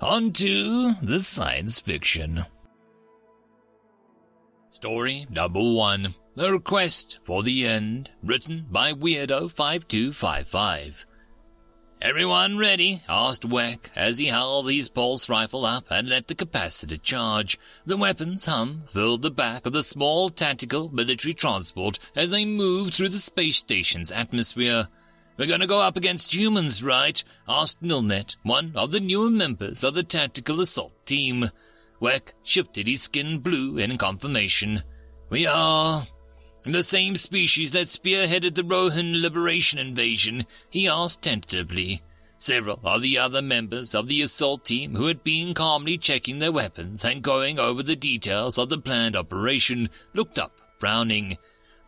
On to the science fiction. Story number one. The Request for the End, written by Weirdo5255. Everyone ready? asked Weck as he held his pulse rifle up and let the capacitor charge. The weapon's hum filled the back of the small tactical military transport as they moved through the space station's atmosphere. We're gonna go up against humans, right? asked Nilnet, one of the newer members of the tactical assault team. Weck shifted his skin blue in confirmation. We are. The same species that spearheaded the Rohan liberation invasion, he asked tentatively. Several of the other members of the assault team who had been calmly checking their weapons and going over the details of the planned operation looked up, frowning.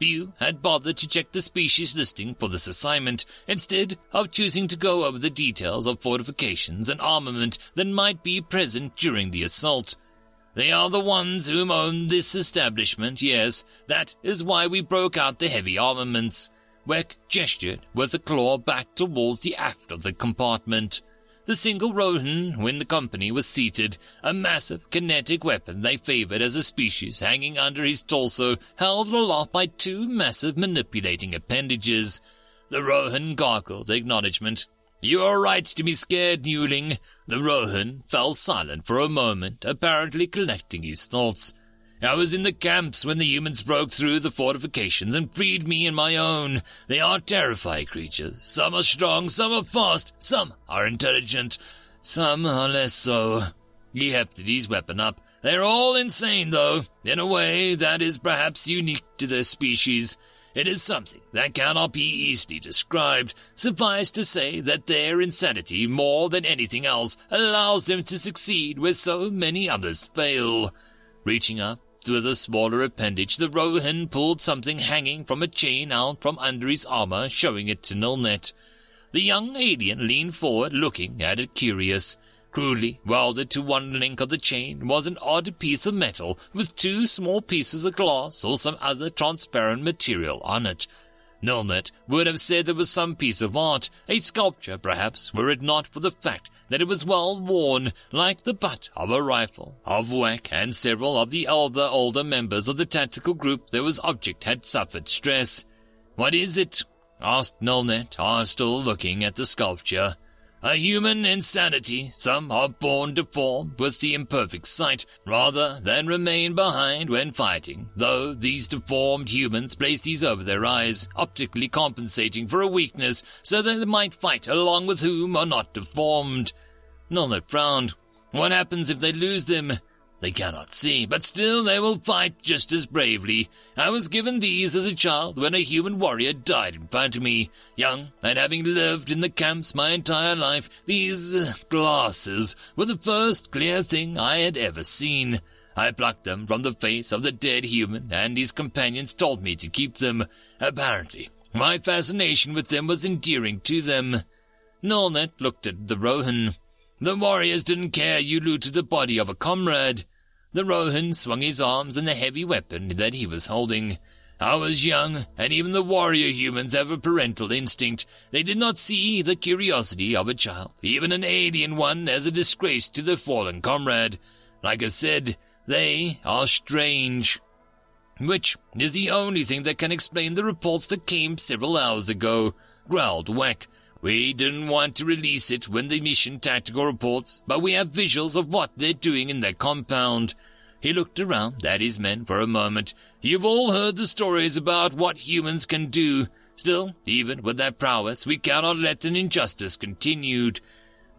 Few had bothered to check the species listing for this assignment, instead of choosing to go over the details of fortifications and armament that might be present during the assault. They are the ones who own this establishment, yes, that is why we broke out the heavy armaments. Weck gestured with a claw back towards the aft of the compartment. The single Rohan, when the company was seated, a massive kinetic weapon they favored as a species hanging under his torso, held aloft by two massive manipulating appendages. The Rohan gargled acknowledgement. You are right to be scared, Newling. The Rohan fell silent for a moment, apparently collecting his thoughts. I was in the camps when the humans broke through the fortifications and freed me and my own. They are terrifying creatures. Some are strong, some are fast, some are intelligent, some are less so. He hefted his weapon up. They're all insane, though, in a way that is perhaps unique to their species. It is something that cannot be easily described. Suffice to say that their insanity, more than anything else, allows them to succeed where so many others fail. Reaching up, with a smaller appendage, the Rohan pulled something hanging from a chain out from under his armor, showing it to Nilnet. The young alien leaned forward, looking at it curious. Crudely welded to one link of the chain was an odd piece of metal with two small pieces of glass or some other transparent material on it. Nilnet would have said there was some piece of art, a sculpture perhaps, were it not for the fact that it was well worn, like the butt of a rifle. Of Weck and several of the other older members of the tactical group, there was object had suffered stress. What is it? asked Nilnet, uh, still looking at the sculpture. A human insanity. Some are born deformed with the imperfect sight, rather than remain behind when fighting, though these deformed humans place these over their eyes, optically compensating for a weakness so that they might fight along with whom are not deformed. Nilnet frowned. What happens if they lose them? They cannot see, but still they will fight just as bravely. I was given these as a child when a human warrior died in front of me. Young, and having lived in the camps my entire life, these glasses were the first clear thing I had ever seen. I plucked them from the face of the dead human, and his companions told me to keep them. Apparently, my fascination with them was endearing to them. Nilnet looked at the Rohan. The warriors didn't care you looted the body of a comrade. The Rohan swung his arms and the heavy weapon that he was holding. I was young, and even the warrior humans have a parental instinct. They did not see the curiosity of a child, even an alien one, as a disgrace to their fallen comrade. Like I said, they are strange. Which is the only thing that can explain the reports that came several hours ago, growled Weck. We didn't want to release it when the mission tactical reports, but we have visuals of what they're doing in their compound. He looked around at his men for a moment. You've all heard the stories about what humans can do. Still, even with their prowess, we cannot let an injustice continue.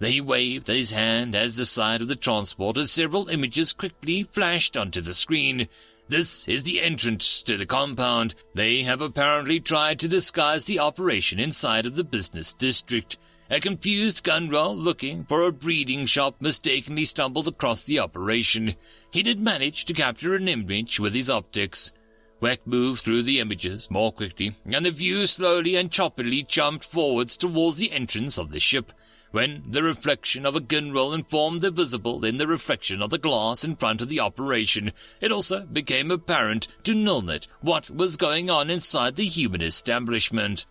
He waved his hand as the side of the transporter several images quickly flashed onto the screen. This is the entrance to the compound. They have apparently tried to disguise the operation inside of the business district. A confused gunrel looking for a breeding shop mistakenly stumbled across the operation. he did manage to capture an image with his optics. Weck moved through the images more quickly, and the view slowly and choppily jumped forwards towards the entrance of the ship, when the reflection of a gunwale informed the visible in the reflection of the glass in front of the operation, it also became apparent to Nilnet what was going on inside the human establishment.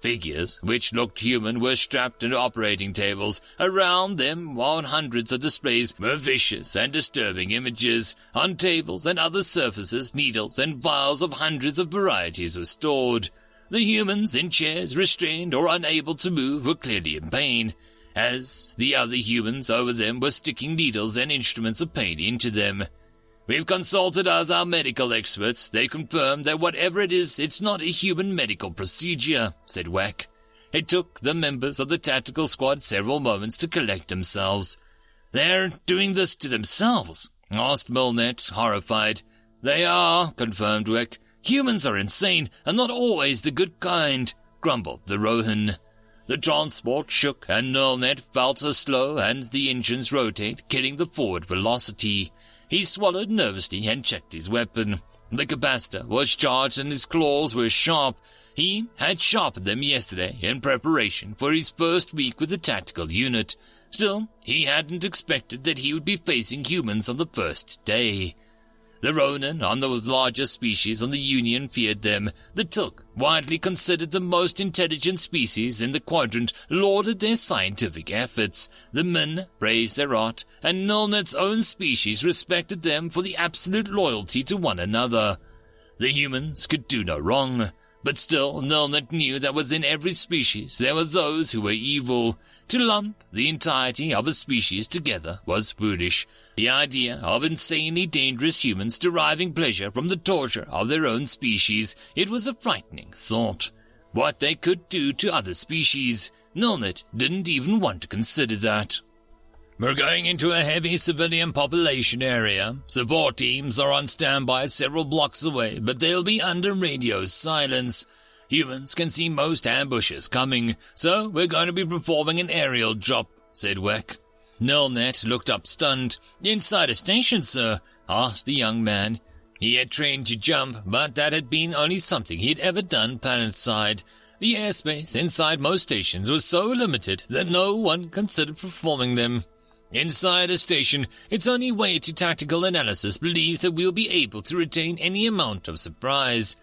Figures, which looked human, were strapped into operating tables. Around them, on hundreds of displays, were vicious and disturbing images. On tables and other surfaces, needles and vials of hundreds of varieties were stored. The humans in chairs, restrained or unable to move, were clearly in pain, as the other humans over them were sticking needles and instruments of pain into them. We've consulted other medical experts. They confirm that whatever it is, it's not a human medical procedure, said Weck. It took the members of the tactical squad several moments to collect themselves. They're doing this to themselves, asked Nilnet, horrified. They are, confirmed Weck. Humans are insane, and not always the good kind, grumbled the Rohan. The transport shook, and Nilnet felt so slow, and the engines rotate, killing the forward velocity. He swallowed nervously and checked his weapon. The capacitor was charged and his claws were sharp. He had sharpened them yesterday in preparation for his first week with the tactical unit. Still, he hadn't expected that he would be facing humans on the first day. The Ronin, on the largest species on the Union, feared them. The Took, widely considered the most intelligent species in the quadrant, lauded their scientific efforts. The Min praised their art, and Nilnet's own species respected them for the absolute loyalty to one another. The humans could do no wrong, but still Nilnet knew that within every species there were those who were evil. To lump the entirety of a species together was foolish. The idea of insanely dangerous humans deriving pleasure from the torture of their own species, it was a frightening thought. What they could do to other species, Nilnet didn't even want to consider that. We're going into a heavy civilian population area. Support teams are on standby several blocks away, but they'll be under radio silence. Humans can see most ambushes coming, so we're going to be performing an aerial drop, said Weck. Nilnet looked up stunned. Inside a station, sir? asked the young man. He had trained to jump, but that had been only something he had ever done planetside. The airspace inside most stations was so limited that no one considered performing them. Inside a station, its only way to tactical analysis believes that we'll be able to retain any amount of surprise.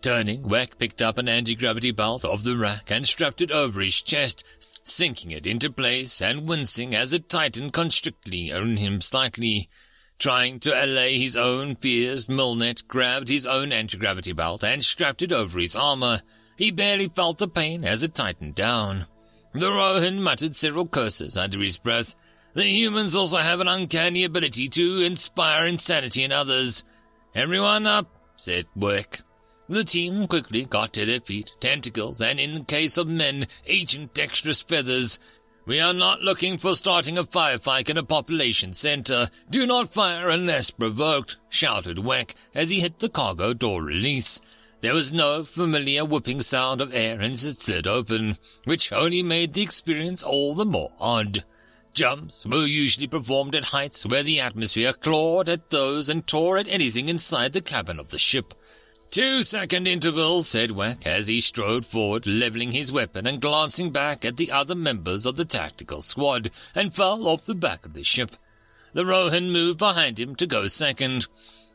Turning, Weck picked up an anti-gravity belt off the rack and strapped it over his chest, sinking it into place and wincing as it tightened constrictingly on him slightly. Trying to allay his own fears, Nilnet grabbed his own anti-gravity belt and strapped it over his armor. He barely felt the pain as it tightened down. The Rohan muttered several curses under his breath. The humans also have an uncanny ability to inspire insanity in others. Everyone up, said Weck. The team quickly got to their feet, tentacles, and in the case of men, ancient dexterous feathers. We are not looking for starting a firefight in a population center. Do not fire unless provoked, shouted Weck as he hit the cargo door release. There was no familiar whipping sound of air as it slid open, which only made the experience all the more odd. Jumps were usually performed at heights where the atmosphere clawed at those and tore at anything inside the cabin of the ship. Two second interval, said Weck as he strode forward, leveling his weapon and glancing back at the other members of the tactical squad, and fell off the back of the ship. The Rohan moved behind him to go second.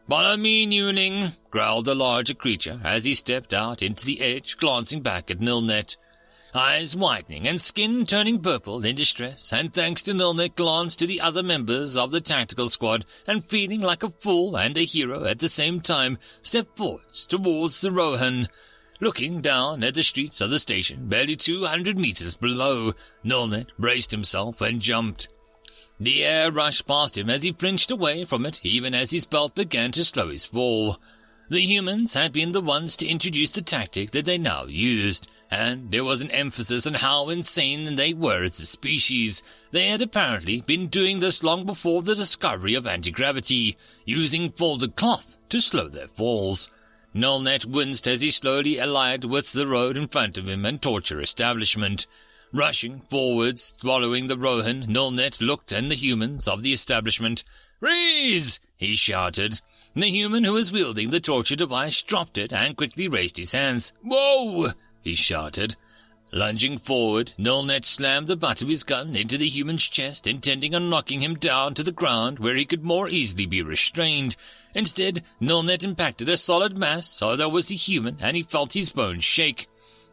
Follow me, Newling, growled the larger creature as he stepped out into the edge, glancing back at Nilnet eyes widening and skin turning purple in distress, and thanks to Nilnet glanced to the other members of the tactical squad and feeling like a fool and a hero at the same time, stepped forwards towards the Rohan. Looking down at the streets of the station, barely two hundred meters below, Nilnet braced himself and jumped. The air rushed past him as he flinched away from it, even as his belt began to slow his fall. The humans had been the ones to introduce the tactic that they now used, and there was an emphasis on how insane they were as a species. They had apparently been doing this long before the discovery of anti-gravity, using folded cloth to slow their falls. Nilnet winced as he slowly allied with the road in front of him and torture establishment. Rushing forwards, following the Rohan, Nilnet looked and the humans of the establishment Freeze! he shouted. The human who was wielding the torture device dropped it and quickly raised his hands. Whoa! He shouted. Lunging forward, Nilnet slammed the butt of his gun into the human's chest, intending on knocking him down to the ground where he could more easily be restrained. Instead, Nilnet impacted a solid mass, so there was the human, and he felt his bones shake.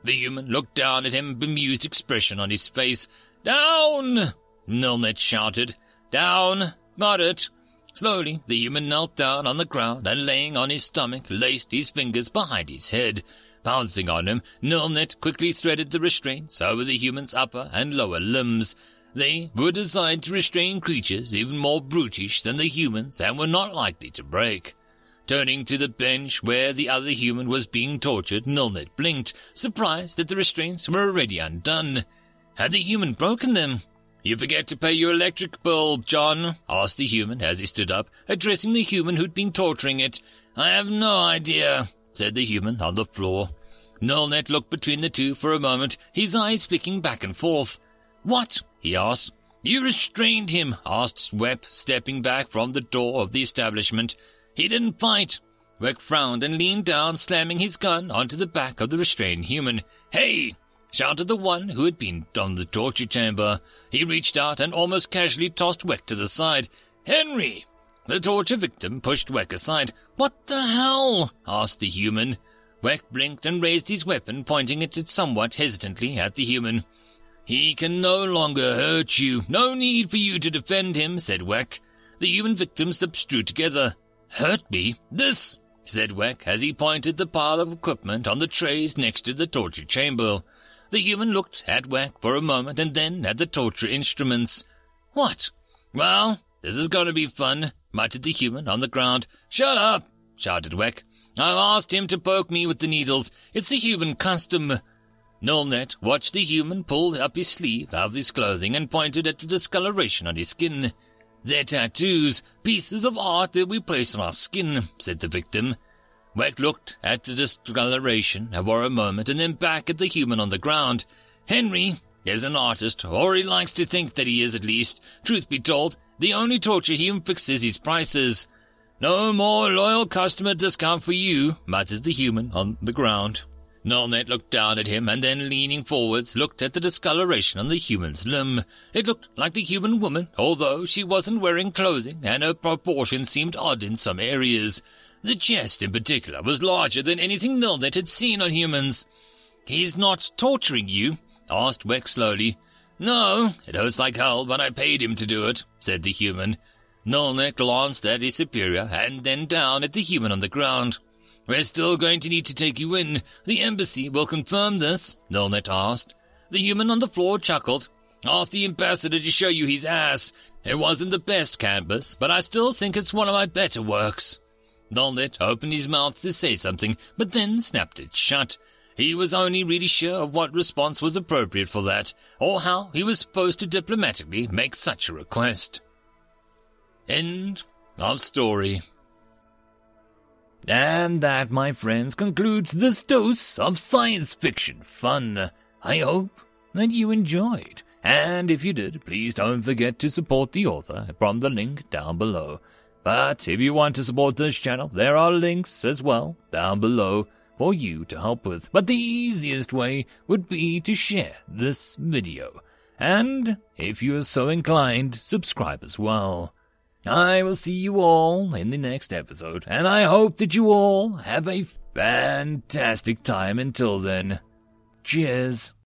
The human looked down at him, bemused expression on his face. Down! Nilnet shouted. Down! Got it! Slowly, the human knelt down on the ground and laying on his stomach, laced his fingers behind his head. Pouncing on him, Nilnet quickly threaded the restraints over the human's upper and lower limbs. They were designed to restrain creatures even more brutish than the humans and were not likely to break. Turning to the bench where the other human was being tortured, Nilnet blinked, surprised that the restraints were already undone. Had the human broken them? You forget to pay your electric bill, John, asked the human as he stood up, addressing the human who'd been torturing it. I have no idea, said the human on the floor. Nilnet looked between the two for a moment, his eyes flicking back and forth. What? he asked. You restrained him, asked Swep, stepping back from the door of the establishment. He didn't fight. Weck frowned and leaned down, slamming his gun onto the back of the restrained human. Hey! shouted the one who had been on the torture chamber. He reached out and almost casually tossed Weck to the side. Henry! The torture victim pushed Weck aside. What the hell? asked the human. Weck blinked and raised his weapon, pointing it somewhat hesitantly at the human. He can no longer hurt you. No need for you to defend him, said Weck. The human victim's lips drew together. Hurt me? This, said Weck as he pointed the pile of equipment on the trays next to the torture chamber. The human looked at Weck for a moment and then at the torture instruments. What? Well, this is going to be fun, muttered the human on the ground. Shut up, shouted Weck. I've asked him to poke me with the needles. It's a human custom. Nilnet watched the human pull up his sleeve of his clothing and pointed at the discoloration on his skin. They're tattoos, pieces of art that we place on our skin, said the victim. Weck looked at the discoloration uh, for a moment and then back at the human on the ground. Henry is an artist, or he likes to think that he is at least. Truth be told, the only torture he inflicts is his prices. No more loyal customer discount for you, muttered the human on the ground. Nolnet looked down at him and then leaning forwards looked at the discoloration on the human's limb. It looked like the human woman, although she wasn't wearing clothing and her proportions seemed odd in some areas. The chest, in particular, was larger than anything Nolnet had seen on humans. He's not torturing you? asked Weck slowly. No, it hurts like hell, but I paid him to do it, said the human. Nilnet glanced at his superior and then down at the human on the ground. We're still going to need to take you in. The embassy will confirm this, Nolnet asked. The human on the floor chuckled. Ask the ambassador to show you his ass. It wasn't the best canvas, but I still think it's one of my better works. Nolnet opened his mouth to say something, but then snapped it shut. He was only really sure of what response was appropriate for that, or how he was supposed to diplomatically make such a request. End of story. And that, my friends, concludes this dose of science fiction fun. I hope that you enjoyed. And if you did, please don't forget to support the author from the link down below. But if you want to support this channel, there are links as well down below for you to help with. But the easiest way would be to share this video. And if you are so inclined, subscribe as well. I will see you all in the next episode, and I hope that you all have a fantastic time until then. Cheers.